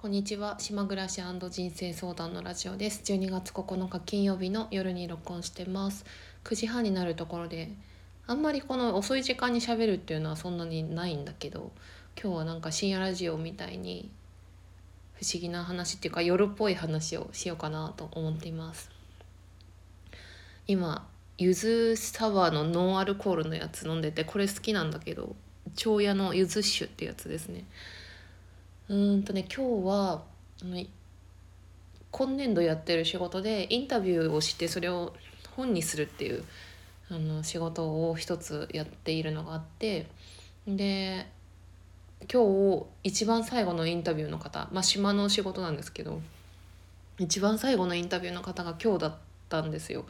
こんにちは。島暮らし人生相談のラジオです。12月9日金曜日の夜に録音してます。9時半になるところであんまりこの遅い時間にしゃべるっていうのはそんなにないんだけど今日はなんか深夜ラジオみたいに不思議な話っていうか夜っぽい話をしようかなと思っています。今ゆずサワーのノンアルコールのやつ飲んでてこれ好きなんだけど長屋のゆず酒ってやつですね。うんとね今日は今年度やってる仕事でインタビューをしてそれを本にするっていうあの仕事を一つやっているのがあってで今日一番最後のインタビューの方まあ島の仕事なんですけど一番最後のインタビューの方が今日だったたんですよ。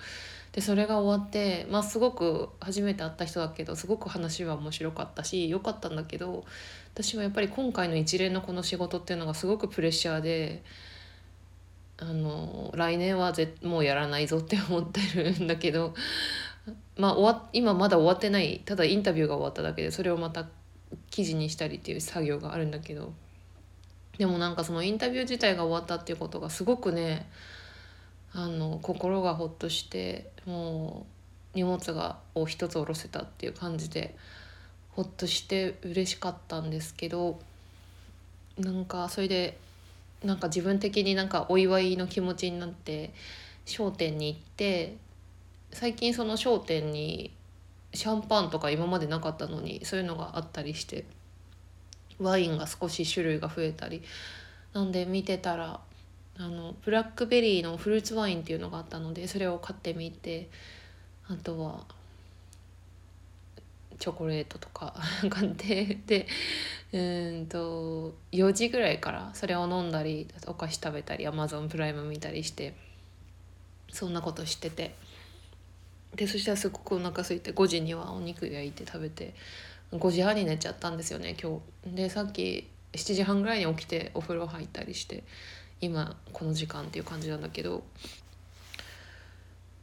でそれが終わって、まあ、すごく初めて会った人だけどすごく話は面白かったし良かったんだけど私はやっぱり今回の一連のこの仕事っていうのがすごくプレッシャーであの来年はぜもうやらないぞって思ってるんだけど、まあ、終わ今まだ終わってないただインタビューが終わっただけでそれをまた記事にしたりっていう作業があるんだけどでもなんかそのインタビュー自体が終わったっていうことがすごくねあの心がほっとしてもう荷物がを一つ下ろせたっていう感じでほっとして嬉しかったんですけどなんかそれでなんか自分的になんかお祝いの気持ちになって商店に行って最近その商店にシャンパンとか今までなかったのにそういうのがあったりしてワインが少し種類が増えたりなんで見てたらあのブラックベリーのフルーツワインっていうのがあったのでそれを買ってみてあとはチョコレートとか買ってでうんと4時ぐらいからそれを飲んだりお菓子食べたりアマゾンプライム見たりしてそんなことしててでそしたらすごくお腹空いて5時にはお肉焼いて食べて5時半に寝ちゃったんですよね今日。でさっき7時半ぐらいに起きてお風呂入ったりして今この時間っていう感じなんだけど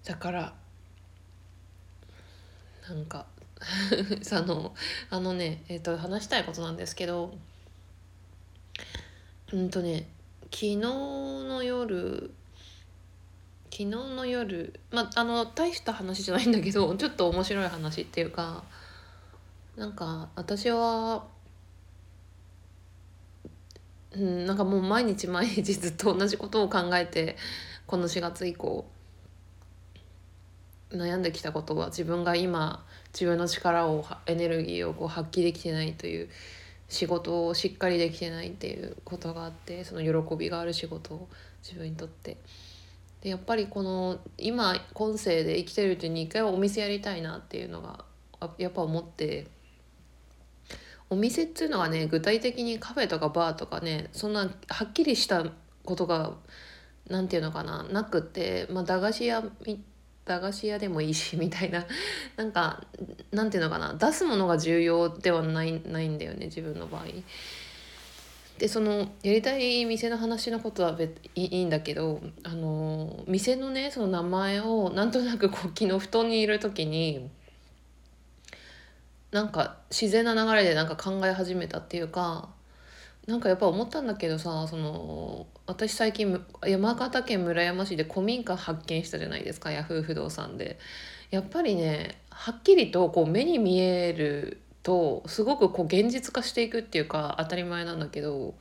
だからなんか あのあのねえっ、ー、と話したいことなんですけどうんとね昨日の夜昨日の夜まああの大した話じゃないんだけどちょっと面白い話っていうかなんか私はうん、なんかもう毎日毎日ずっと同じことを考えてこの4月以降悩んできたことは自分が今自分の力をエネルギーをこう発揮できてないという仕事をしっかりできてないっていうことがあってその喜びがある仕事を自分にとって。でやっぱりこの今今世で生きてるうちに一回はお店やりたいなっていうのがやっぱ思ってお店っていうのはね具体的にカフェとかバーとかねそんなはっきりしたことが何て言うのかななくて、まあ、駄菓子屋駄菓子屋でもいいし みたいななんかなんていうのかな出すものが重要ではないないんだよね自分の場合。でそのやりたい店の話のことは別いいんだけどあの店のねその名前をなんとなくこう昨日布団にいる時になんか自然な流れでなんか考え始めたっていうかなんかやっぱ思ったんだけどさその私最近山形県村山市で古民家発見したじゃないですかヤフー不動産で。やっぱりねはっきりとこう目に見えるとすごくこう現実化していくっていうか当たり前なんだけど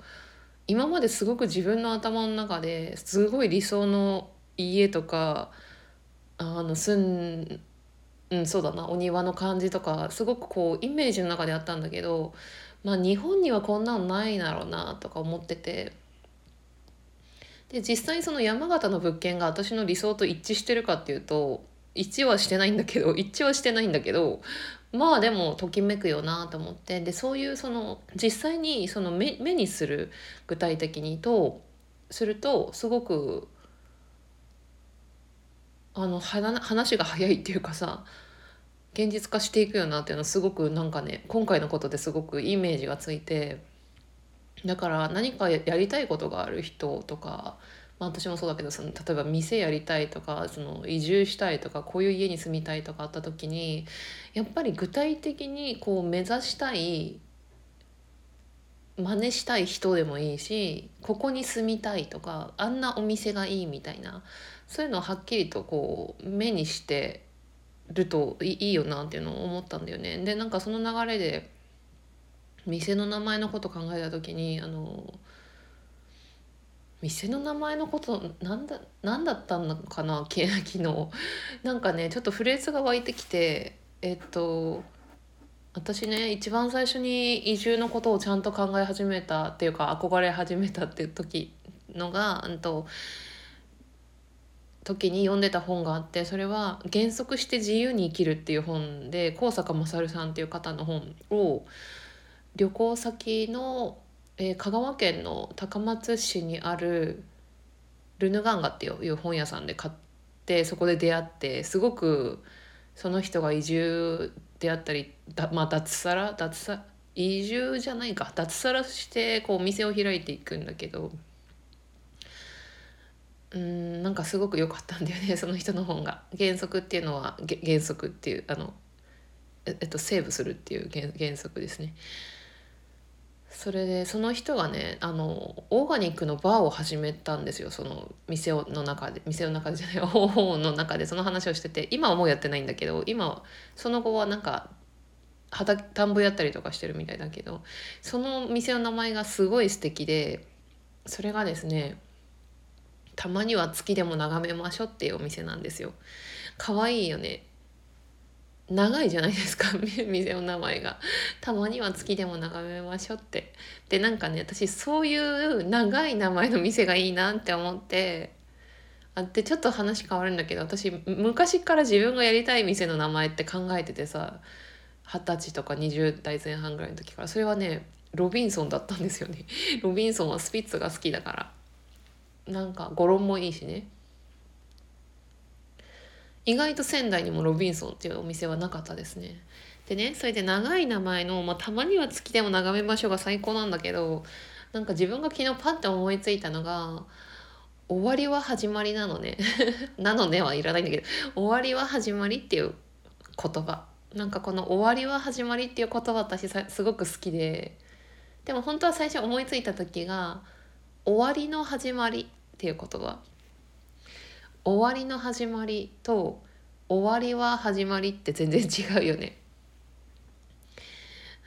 今まですごく自分の頭の中ですごい理想の家とかあの住んうん、そうだな。お庭の感じとかすごくこうイメージの中であったんだけどまあ日本にはこんなのないだろうなとか思ってて。で実際その山形の物件が私の理想と一致してるかっていうと一致はしてないんだけど 一致はしてないんだけどまあでもときめくよなと思って。でそういうその実際にその目目にする具体的にとするとすごくあの話が早いっていうかさ現実化していくよなっていうのはすごくなんかね今回のことですごくイメージがついてだから何かやりたいことがある人とか、まあ、私もそうだけどその例えば店やりたいとかその移住したいとかこういう家に住みたいとかあった時にやっぱり具体的にこう目指したい真似したい人でもいいしここに住みたいとかあんなお店がいいみたいなそういうのをはっきりとこう目にしてるといいよなっていうのを思ったんだよね。でなんかその流れで店の名前のこと考えた時にあの店の名前のことなんだ何だったのかな昨日なんかねちょっとフレーズが湧いてきてえっと私ね一番最初に移住のことをちゃんと考え始めたっていうか憧れ始めたっていう時のが、うんと、時に読んでた本があってそれは「減速して自由に生きる」っていう本で高坂勝さんっていう方の本を旅行先の、えー、香川県の高松市にあるルヌガンガっていう本屋さんで買ってそこで出会ってすごくその人が移住であったりだ、まあ、脱サラ？脱サ移住じゃないか。脱サラしてこうお店を開いていくんだけどうんなんかすごく良かったんだよね その人の本が。原則っていうのは原則っていうあのえっとセーブするっていう原原則ですね。それでその人がねあのオーガニックのバーを始めたんですよその店の中で店の中でじゃない 本の中でその話をしてて今はもうやってないんだけど今その後はなんか畑田んぼやったりとかしてるみたいだけどその店の名前がすごい素敵でそれがですねたまには月でも眺めましょうっていうお店なんですよ。可愛いよね。長いじゃないですか。店の名前が。たまには月でも眺めましょうって。でなんかね私そういう長い名前の店がいいなって思って。あってちょっと話変わるんだけど私昔から自分がやりたい店の名前って考えててさ。二十歳とか20代前半ぐらいの時から。それはねロビンソンだったんですよね。ロビンソンはスピッツが好きだから。なんか語呂もいいしね。意外と仙台にもロビンソンっていうお店はなかったですね。でねそれで長い名前の、まあ、たまには月でも眺めましょうが最高なんだけどなんか自分が昨日パッて思いついたのが「終わりは始まりなのね」なのねはいらないんだけど「終わりは始まり」っていう言葉。なんかこの「終わりは始まり」っていう言葉私すごく好きで。でも本当は最初思いついた時が「終わりの始まり」っていう言葉終わりの始まりと終わりは始まりって全然違うよね。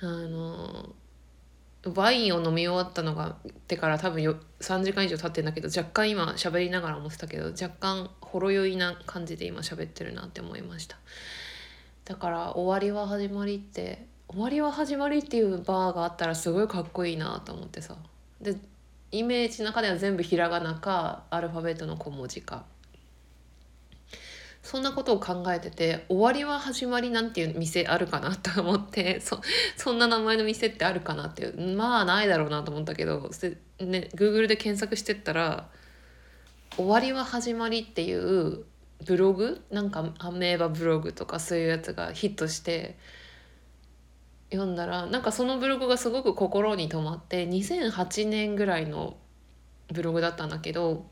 あのワインを飲み終わったのがってから多分よ3時間以上経ってんだけど若干今喋りながら思ってたけど若干ほろ酔いな感じで今喋ってるなって思いましただから終わりは始まりって終わりは始まりっていうバーがあったらすごいかっこいいなと思ってさでイメージの中では全部ひらがなかアルファベットの小文字か。そんなことを考えてて終わりは始まりなんていう店あるかなと思って そそんな名前の店ってあるかなっていうまあないだろうなと思ったけどね Google で検索してったら「終わりは始まり」っていうブログなんかアメーバブログとかそういうやつがヒットして読んだらなんかそのブログがすごく心に留まって2008年ぐらいのブログだったんだけど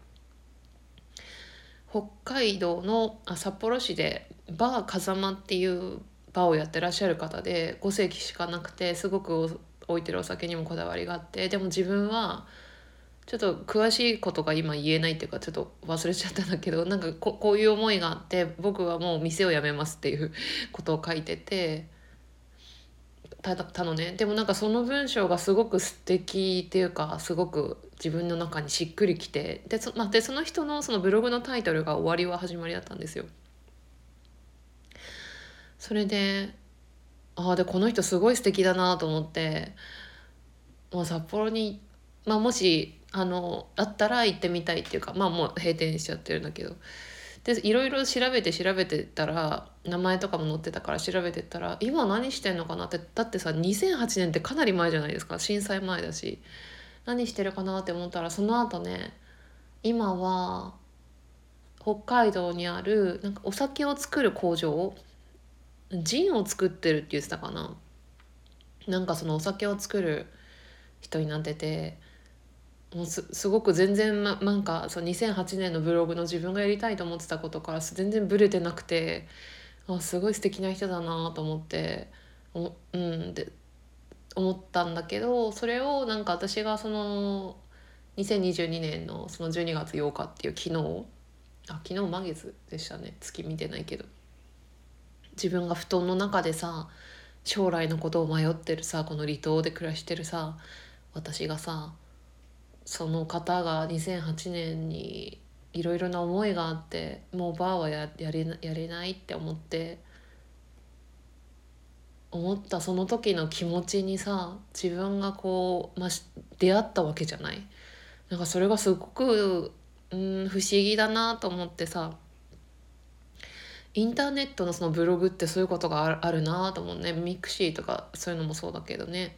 北海道のあ札幌市でバー風間っていうバーをやってらっしゃる方で5世紀しかなくてすごく置いてるお酒にもこだわりがあってでも自分はちょっと詳しいことが今言えないっていうかちょっと忘れちゃったんだけどなんかここういう思いがあって僕はもう店を辞めますっていうことを書いててたたのねでもなんかその文章がすごく素敵っていうかすごく自分の中にしっくりきてでそ,、まあ、でその人のそのブログのタイトルが「終わりは始まり」だったんですよ。それでああでこの人すごい素敵だなと思って、まあ、札幌に、まあ、もしあのあったら行ってみたいっていうかまあもう閉店しちゃってるんだけどでいろいろ調べて調べてたら名前とかも載ってたから調べてたら今何してんのかなってだってさ2008年ってかなり前じゃないですか。震災前だし。何してるかなって思ったらその後ね今は北海道にあるなんかお酒を作る工場ジンを作ってるって言ってたかな。なんかそのお酒を作る人になっててもうすごく全然、ま、なんかそう2008年のブログの自分がやりたいと思ってたことから全然ブレてなくてあすごい素敵な人だなと思ってお、うん、で思ったんだけどそれをなんか私がその2022年のその12月8日っていう昨日あ昨日満月でしたね。月見てないけど。自分が布団の中でさ将来のことを迷ってるさこの離島で暮らしてるさ私がさその方が2008年にいろいろな思いがあってもうバーはややれやれないって思って思ったその時の気持ちにさ自分がこう、まあ、出会ったわけじゃない。なんかそれがすごく、うん、不思議だなと思ってさインターネットのそのブログってそういうことがあるあるなと思うね。ミクシーとかそういうのもそうだけどね。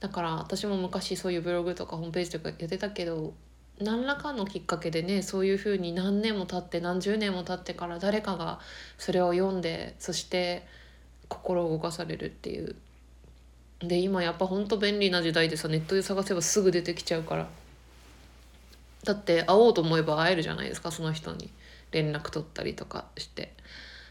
だから私も昔そういうブログとかホームページとかやってたけど何らかのきっかけでねそういうふうに何年も経って何十年も経ってから誰かがそれを読んでそして心を動かされるっていう。で今やっぱほんと便利な時代でさネットで探せばすぐ出てきちゃうから。だって会おうと思えば会えるじゃないですかその人に。連絡取ったりとかして。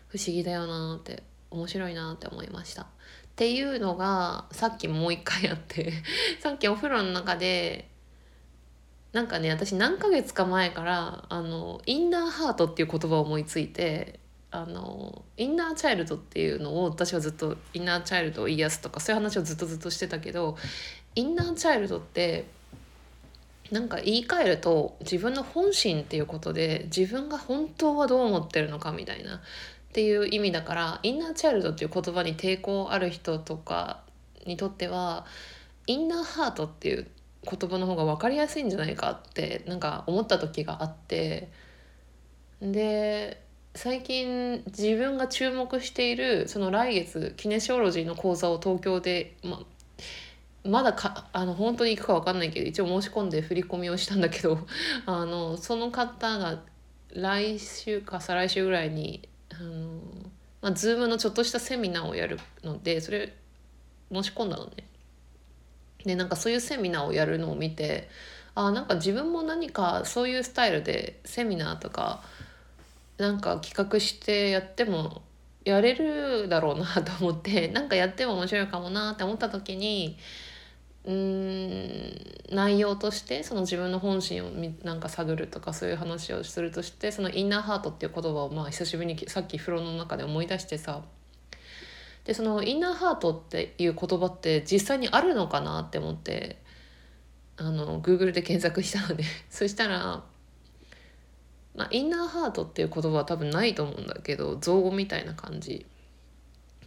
不思議だよなって面白いなって思いました。っていうのがさっきもう一回あって さっきお風呂の中でなんかね私何ヶ月か前からあのインナーハートっていう言葉を思いついてあのインナーチャイルドっていうのを私はずっとインナーチャイルドを癒すとかそういう話をずっとずっとしてたけどインナーチャイルドってなんか言い換えると自分の本心っていうことで自分が本当はどう思ってるのかみたいなっていう意味だからインナーチャイルドっていう言葉に抵抗ある人とかにとってはインナーハートっていう言葉の方が分かりやすいんじゃないかってなんか思った時があってで最近自分が注目しているその来月キネシオロジーの講座を東京で、ままだかあの本当に行くか分かんないけど一応申し込んで振り込みをしたんだけどあのその方が来週か再来週ぐらいにあの、まあ、Zoom のちょっとしたセミナーをやるのでそれ申し込んだのね。でなんかそういうセミナーをやるのを見てあなんか自分も何かそういうスタイルでセミナーとかなんか企画してやってもやれるだろうなと思ってなんかやっても面白いかもなって思った時にうん内容としてその自分の本心をなんか探るとかそういう話をするとしてそのインナーハートっていう言葉をまあ久しぶりにさっき風呂の中で思い出してさ。でそのインナーハートっていう言葉って実際にあるのかなって思ってあの Google で検索したので。そしたら、まあ、インナーハートっていう言葉は多分ないと思うんだけど造語みたいな感じ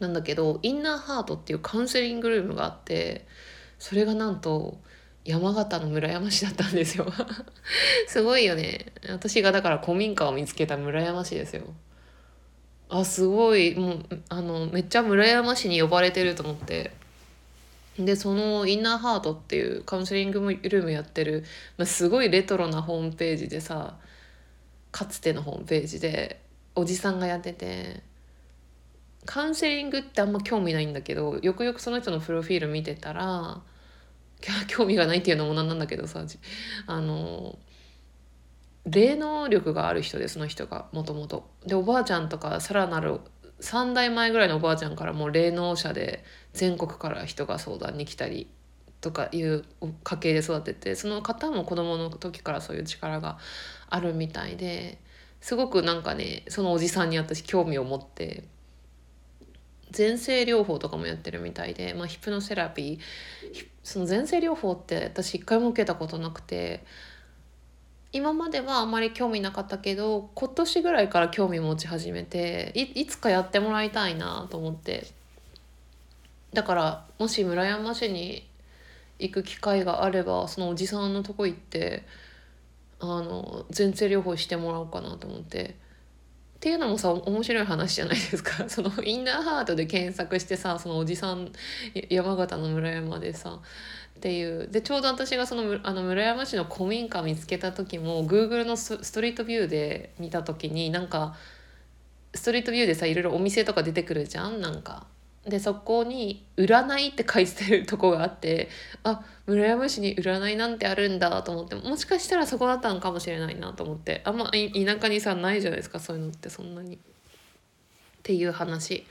なんだけどインナーハートっていうカウンセリングルームがあってそれがなんと山形の村山市だったんですよ。すごいよね。私がだから古民家を見つけた村山市ですよ。あすごい。もうあのめっちゃ村山市に呼ばれてると思って。でそのインナーハートっていうカウンセリングルームやってる、まあ、すごいレトロなホームページでさかつてのホームページでおじさんがやっててカウンセリングってあんま興味ないんだけどよくよくその人のプロフィール見てたら 興味がないっていうのもなんなんだけどさあの霊能力がある人でその人がもともと。でおばあちゃんとかさらなる3代前ぐらいのおばあちゃんからもう霊能者で全国から人が相談に来たりとかいう家系で育ててその方も子供の時からそういう力があるみたいですごくなんかねそのおじさんに私興味を持って前世療法とかもやってるみたいで、まあ、ヒプノセラピーその前世療法って私一回も受けたことなくて今まではあまり興味なかったけど今年ぐらいから興味持ち始めていつかやってもらいたいなと思ってだからもし村山市に行く機会があればそのおじさんのとこ行ってあの前世療法してもらおうかなと思って。っていうのもさ面白い話じゃないですか。そのインナーハートで検索してさそのおじさん山形の村山でさっていう。でちょうど私がそのあの村山市の古民家見つけた時も Google のストリートビューで見た時になんかストリートビューでさいろいろお店とか出てくるじゃん？なんか。でそこに「占い」って書いてるとこがあってあ村山市に占いなんてあるんだと思ってもしかしたらそこだったのかもしれないなと思ってあんま田舎にさないじゃないですかそういうのってそんなに。っていう話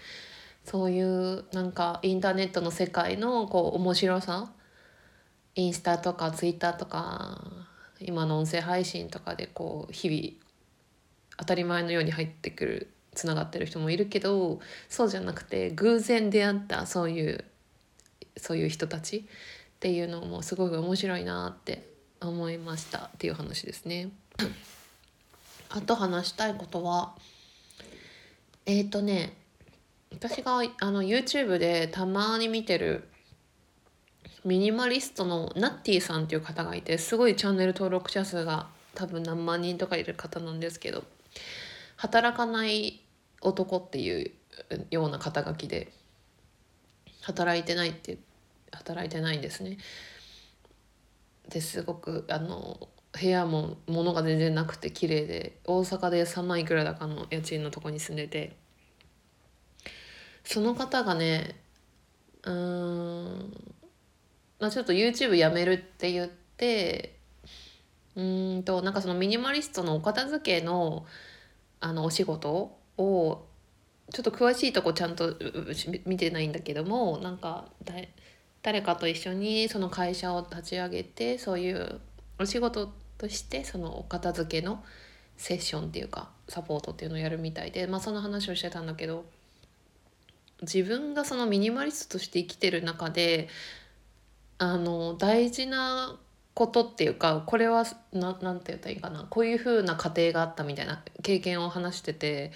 そういうなんかインターネットの世界のこう面白さインスタとかツイッターとか今の音声配信とかでこう日々当たり前のように入ってくるつながってる人もいるけどそうじゃなくて偶然出会ったそういうそういう人たちっていうのもすごく面白いなって思いましたっていう話ですね。あと話したいことはえっ、ー、とね私があの YouTube でたまに見てるミニマリストのナッティさんっていう方がいてすごいチャンネル登録者数が多分何万人とかいる方なんですけど働かない男っていうような肩書きで働いてないって働いてないんですね。ですごくあの部屋も物が全然なくて綺麗で大阪で3万いくらだかの家賃のとこに住んでてその方がねうーん、まあ、ちょっと YouTube やめるって言ってうんとなんかそのミニマリストのお片付けのあのお仕事をちょっと詳しいとこちゃんと見てないんだけどもなんか誰かと一緒にその会社を立ち上げてそういうお仕事としてそのお片付けのセッションっていうかサポートっていうのをやるみたいで、まあ、その話をしてたんだけど自分がそのミニマリストとして生きてる中であの大事なことっていうかこれはななんて言ったらいいかなこういう風な過程があったみたいな経験を話してて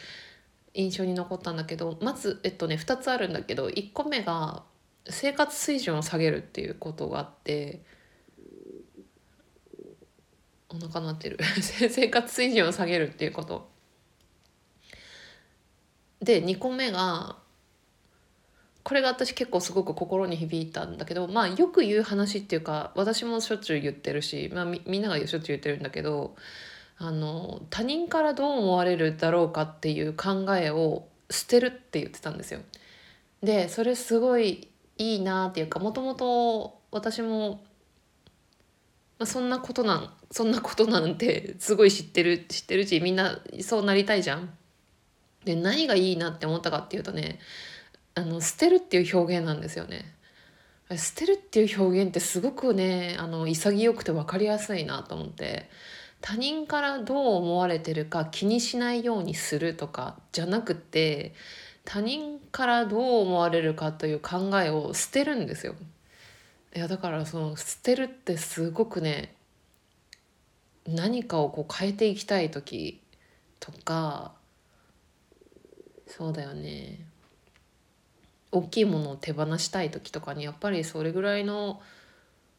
印象に残ったんだけどまず、えっとね、2つあるんだけど1個目が生活水準を下げるっていうことがあってお腹鳴ってる。生活水準を下げるっていうこと。で2個目がこれが私結構すごく心に響いたんだけどまあよく言う話っていうか私もしょっちゅう言ってるし、まあ、みみんながしょっちゅう言ってるんだけどあの他人からどう思われるだろうかっていう考えを捨てるって言ってたんですよ。でそれすごいいいなっていうかもともと私も、まあ、そんなことなんそんなことなんてすごい知ってる知ってるしみんなそうなりたいじゃん。で何がいいなって思ったかっていうとねあの捨てるっていう表現なんですよね。捨てるっていう表現ってすごくねあの潔くて分かりやすいなと思って他人からどう思われてるか気にしないようにするとかじゃなくて他人からどう思われるかという考えを捨てるんですよ。いやだからその捨てるってすごくね何かをこう変えていきたい時とかそうだよね大きいものを手放したい時とかにやっぱりそれぐらいの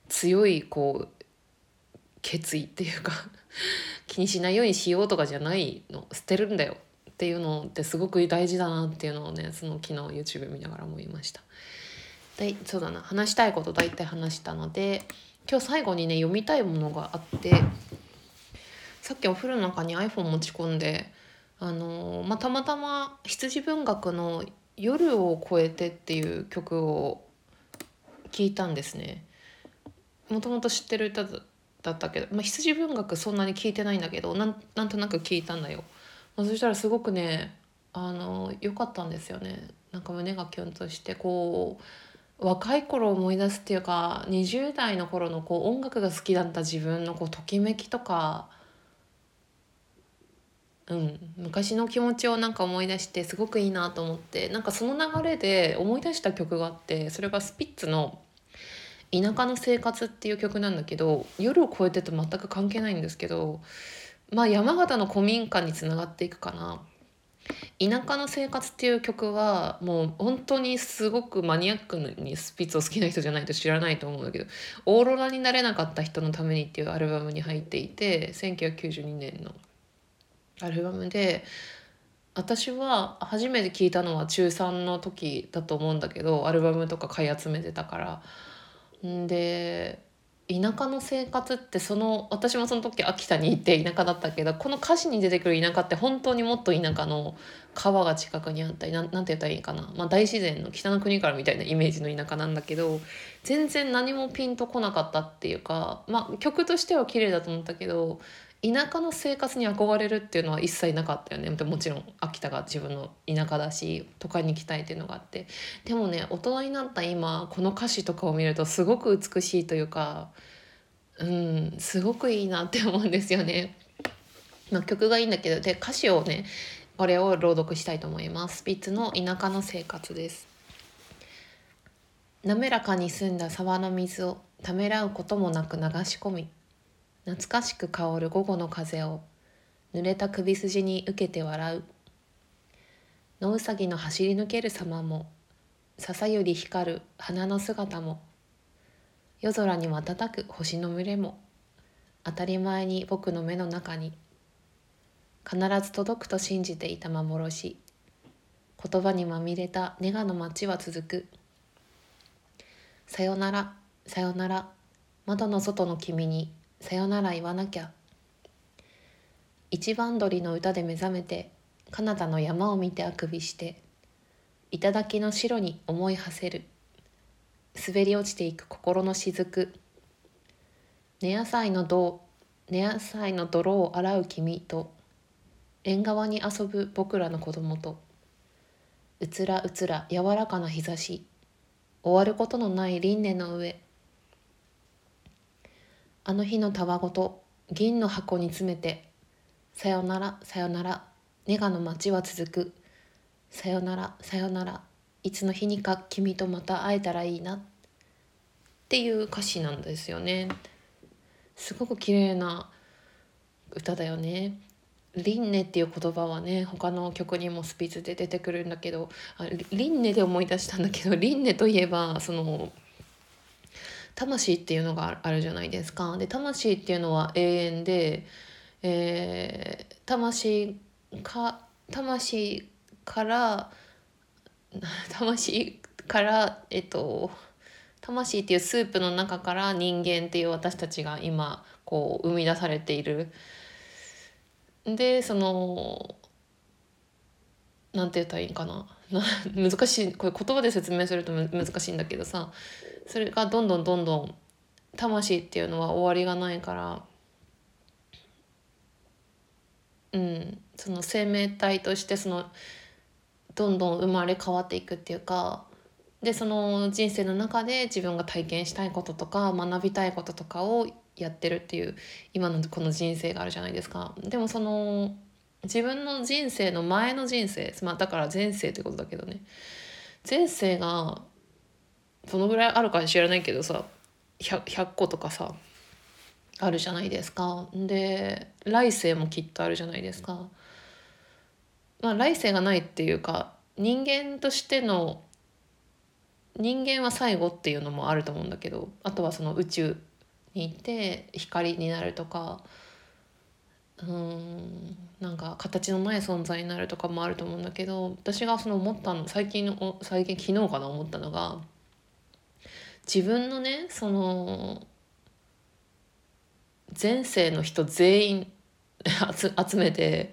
強いこう決意っていうか 気にしないようにしようとかじゃないの捨てるんだよっていうのってすごく大事だなっていうのをねその昨日 YouTube 見ながら思いました。でそうだな話したいこと大体話したので今日最後にね読みたいものがあってさっきお風呂の中に iPhone 持ち込んであの、まあ、たまたま羊文学の「夜を越えて」っていう曲を聞いたんですね。もともと知ってる歌だったけど、まあ、羊文学そんなに聞いてないんだけどなんなんとなく聞いたんだよ。まあ、そしたらすごくねあの良かったんですよね。なんか胸がキュンとしてこう若い頃を思い出すっていうか20代の頃のこう音楽が好きだった自分のこうときめきとかうん、昔の気持ちをなんか思い出してすごくいいなと思ってなんかその流れで思い出した曲があってそれがスピッツの「田舎の生活」っていう曲なんだけど夜を越えてと全く関係ないんですけどまあ山形の古民家につながっていくかな。田舎の生活っていう曲はもう本当にすごくマニアックにスピッツを好きな人じゃないと知らないと思うんだけど「オーロラになれなかった人のために」っていうアルバムに入っていて1992年のアルバムで私は初めて聞いたのは中3の時だと思うんだけどアルバムとか買い集めてたから。で田舎の生活ってその私もその時秋田に行って田舎だったけどこの歌詞に出てくる田舎って本当にもっと田舎の川が近くにあったりななんて言ったらいいかな、まあ、大自然の北の国からみたいなイメージの田舎なんだけど全然何もピンとこなかったっていうか、まあ、曲としては綺麗だと思ったけど田舎の生活に憧れるっていうのは一切なかったよねもちろん秋田が自分の田舎だし都会に行きたいっていうのがあってでもね大人になった今この歌詞とかを見るとすごく美しいというかうんすごくいいなって思うんですよね。まあ、曲がいいんだけどで歌詞をねこれを朗読したいと思います。スピッツの田舎の生活です。滑らかに澄んだ沢の水をためらうこともなく流し込み懐かしく香る午後の風を濡れた首筋に受けて笑う。野うさぎの走り抜ける様も笹より光る花の姿も夜空に瞬く星の群れも当たり前に僕の目の中に必ず届くと信じていた幻言葉にまみれたネガの街は続く。さよならさよなら窓の外の君にさよなら言わなきゃ。一番鳥の歌で目覚めて彼方の山を見てあくびして頂の白に思い馳せる。滑り落ちていく心の雫。根野菜の銅根野菜の泥を洗う君と縁側に遊ぶ僕らの子供とうつらうつら柔らかな日差し終わることのない輪廻の上あの日のたわごと銀の箱に詰めてさよならさよならネガの街は続く。さよならさよならいつの日にか君とまた会えたらいいな。っていう歌詞なんですよね。すごく綺麗な歌だよね。リンネっていう言葉はね他の曲にもスピーツで出てくるんだけどあリンネで思い出したんだけどリンネといえばその魂っていうのがあるじゃないですか。で魂っていうのは永遠で、えー、魂か魂から 魂からえっと魂っていうスープの中から人間っていう私たちが今こう生み出されている。でそのなんて言ったらいいんかな 難しいこれ言葉で説明すると難しいんだけどさそれがどんどんどんどん魂っていうのは終わりがないからうんその生命体としてそのどんどん生まれ変わっていくっていうかでその人生の中で自分が体験したいこととか学びたいこととかをやってるっていう今のこの人生があるじゃないですか。でもその自分の人生の前の人生、まあ、だから前世ってことだけどね前世がどのぐらいあるか知らないけどさ 100, 100個とかさあるじゃないですかで来世もきっとあるじゃないですか。まあ、来世がないっていうか人間としての人間は最後っていうのもあると思うんだけどあとはその宇宙に行って光になるとかうんなんか形のない存在になるとかもあると思うんだけど私がその思ったの最近の最近昨日かな思ったのが自分のねその前世の人全員 集めて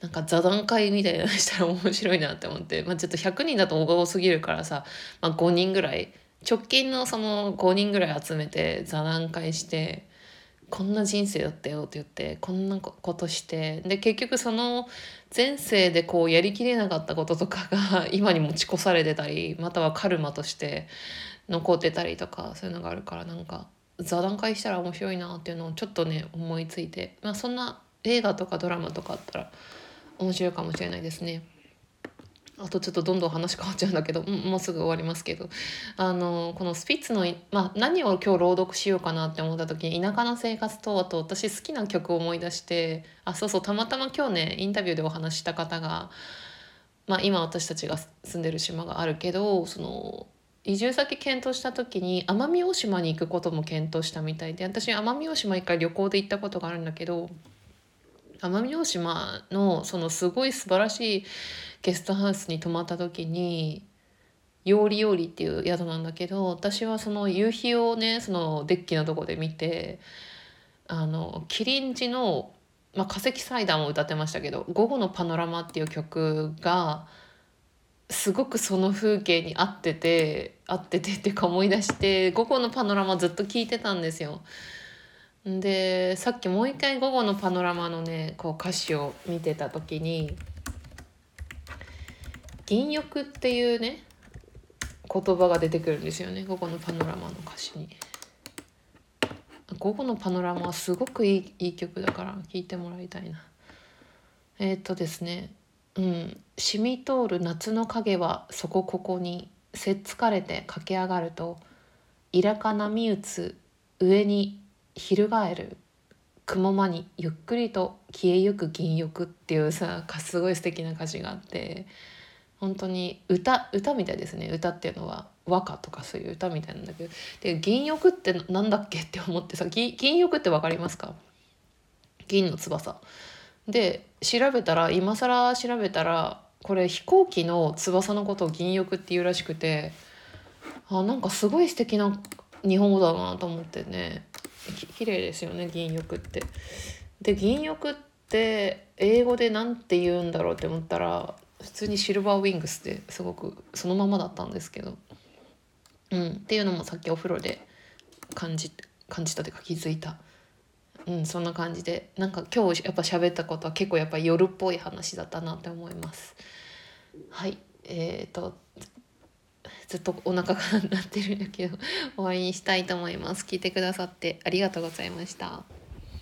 なんか座談会みたいなのしたら面白いなって思って、まあ、ちょっと100人だと多すぎるからさ、まあ、5人ぐらい。直近のその5人ぐらい集めて座談会してこんな人生だったよって言ってこんなことしてで結局その前世でこうやりきれなかったこととかが今に持ち越されてたりまたはカルマとして残ってたりとかそういうのがあるからなんか座談会したら面白いなっていうのをちょっとね思いついてまあそんな映画とかドラマとかあったら面白いかもしれないですね。あとちょっとどんどん話変わっちゃうんだけどもうすぐ終わりますけどあのこのスピッツの、まあ、何を今日朗読しようかなって思った時に「田舎の生活」とあと私好きな曲を思い出してあそうそうたまたま今日ねインタビューでお話した方が、まあ、今私たちが住んでる島があるけどその移住先検討した時に奄美大島に行くことも検討したみたいで私奄美大島一回旅行で行ったことがあるんだけど奄美大島のそのすごい素晴らしいゲストハウスに泊まった時によりよりっていう宿なんだけど私はその夕日をねそのデッキのとこで見てあのキリンジの、まあ、化石祭壇を歌ってましたけど「午後のパノラマ」っていう曲がすごくその風景に合ってて合ってて っていうか思い出して「午後のパノラマ」ずっと聴いてたんですよ。でさっきもう一回午後のパノラマのねこう歌詞を見てた時に「銀欲」っていうね言葉が出てくるんですよね午後のパノラマの歌詞に。午後のパノラマはすごくいいいい曲だから聴いてもらいたいな。えー、っとですねうん「染み通る夏の影はそこここにせっつかれて駆け上がるといらか波打つ上に翻る。雲間にゆっくりと消えゆく銀欲っていうさすごい素敵な歌詞があって本当に歌歌みたいですね。歌っていうのは和歌とかそういう歌みたいなんだけど。で銀欲ってなんだっけって思ってさ銀銀欲って分かりますか？銀の翼。で調べたら今更調べたらこれ飛行機の翼のことを銀翼っていうらしくてあなんかすごい素敵な日本語だなと思ってね綺麗ですよね銀翼って。で銀翼って英語で何て言うんだろうって思ったら普通にシルバーウィングスってすごくそのままだったんですけど、うん、っていうのもさっきお風呂で感じ感じたというか気づいた。うん、そんな感じでなんか今日やっぱ喋ったことは結構やっぱ夜っぽい話だったなって思います。はいえーと、ずっとお腹が鳴ってるんだけど終わりにしたいと思います。聞いてくださってありがとうございました。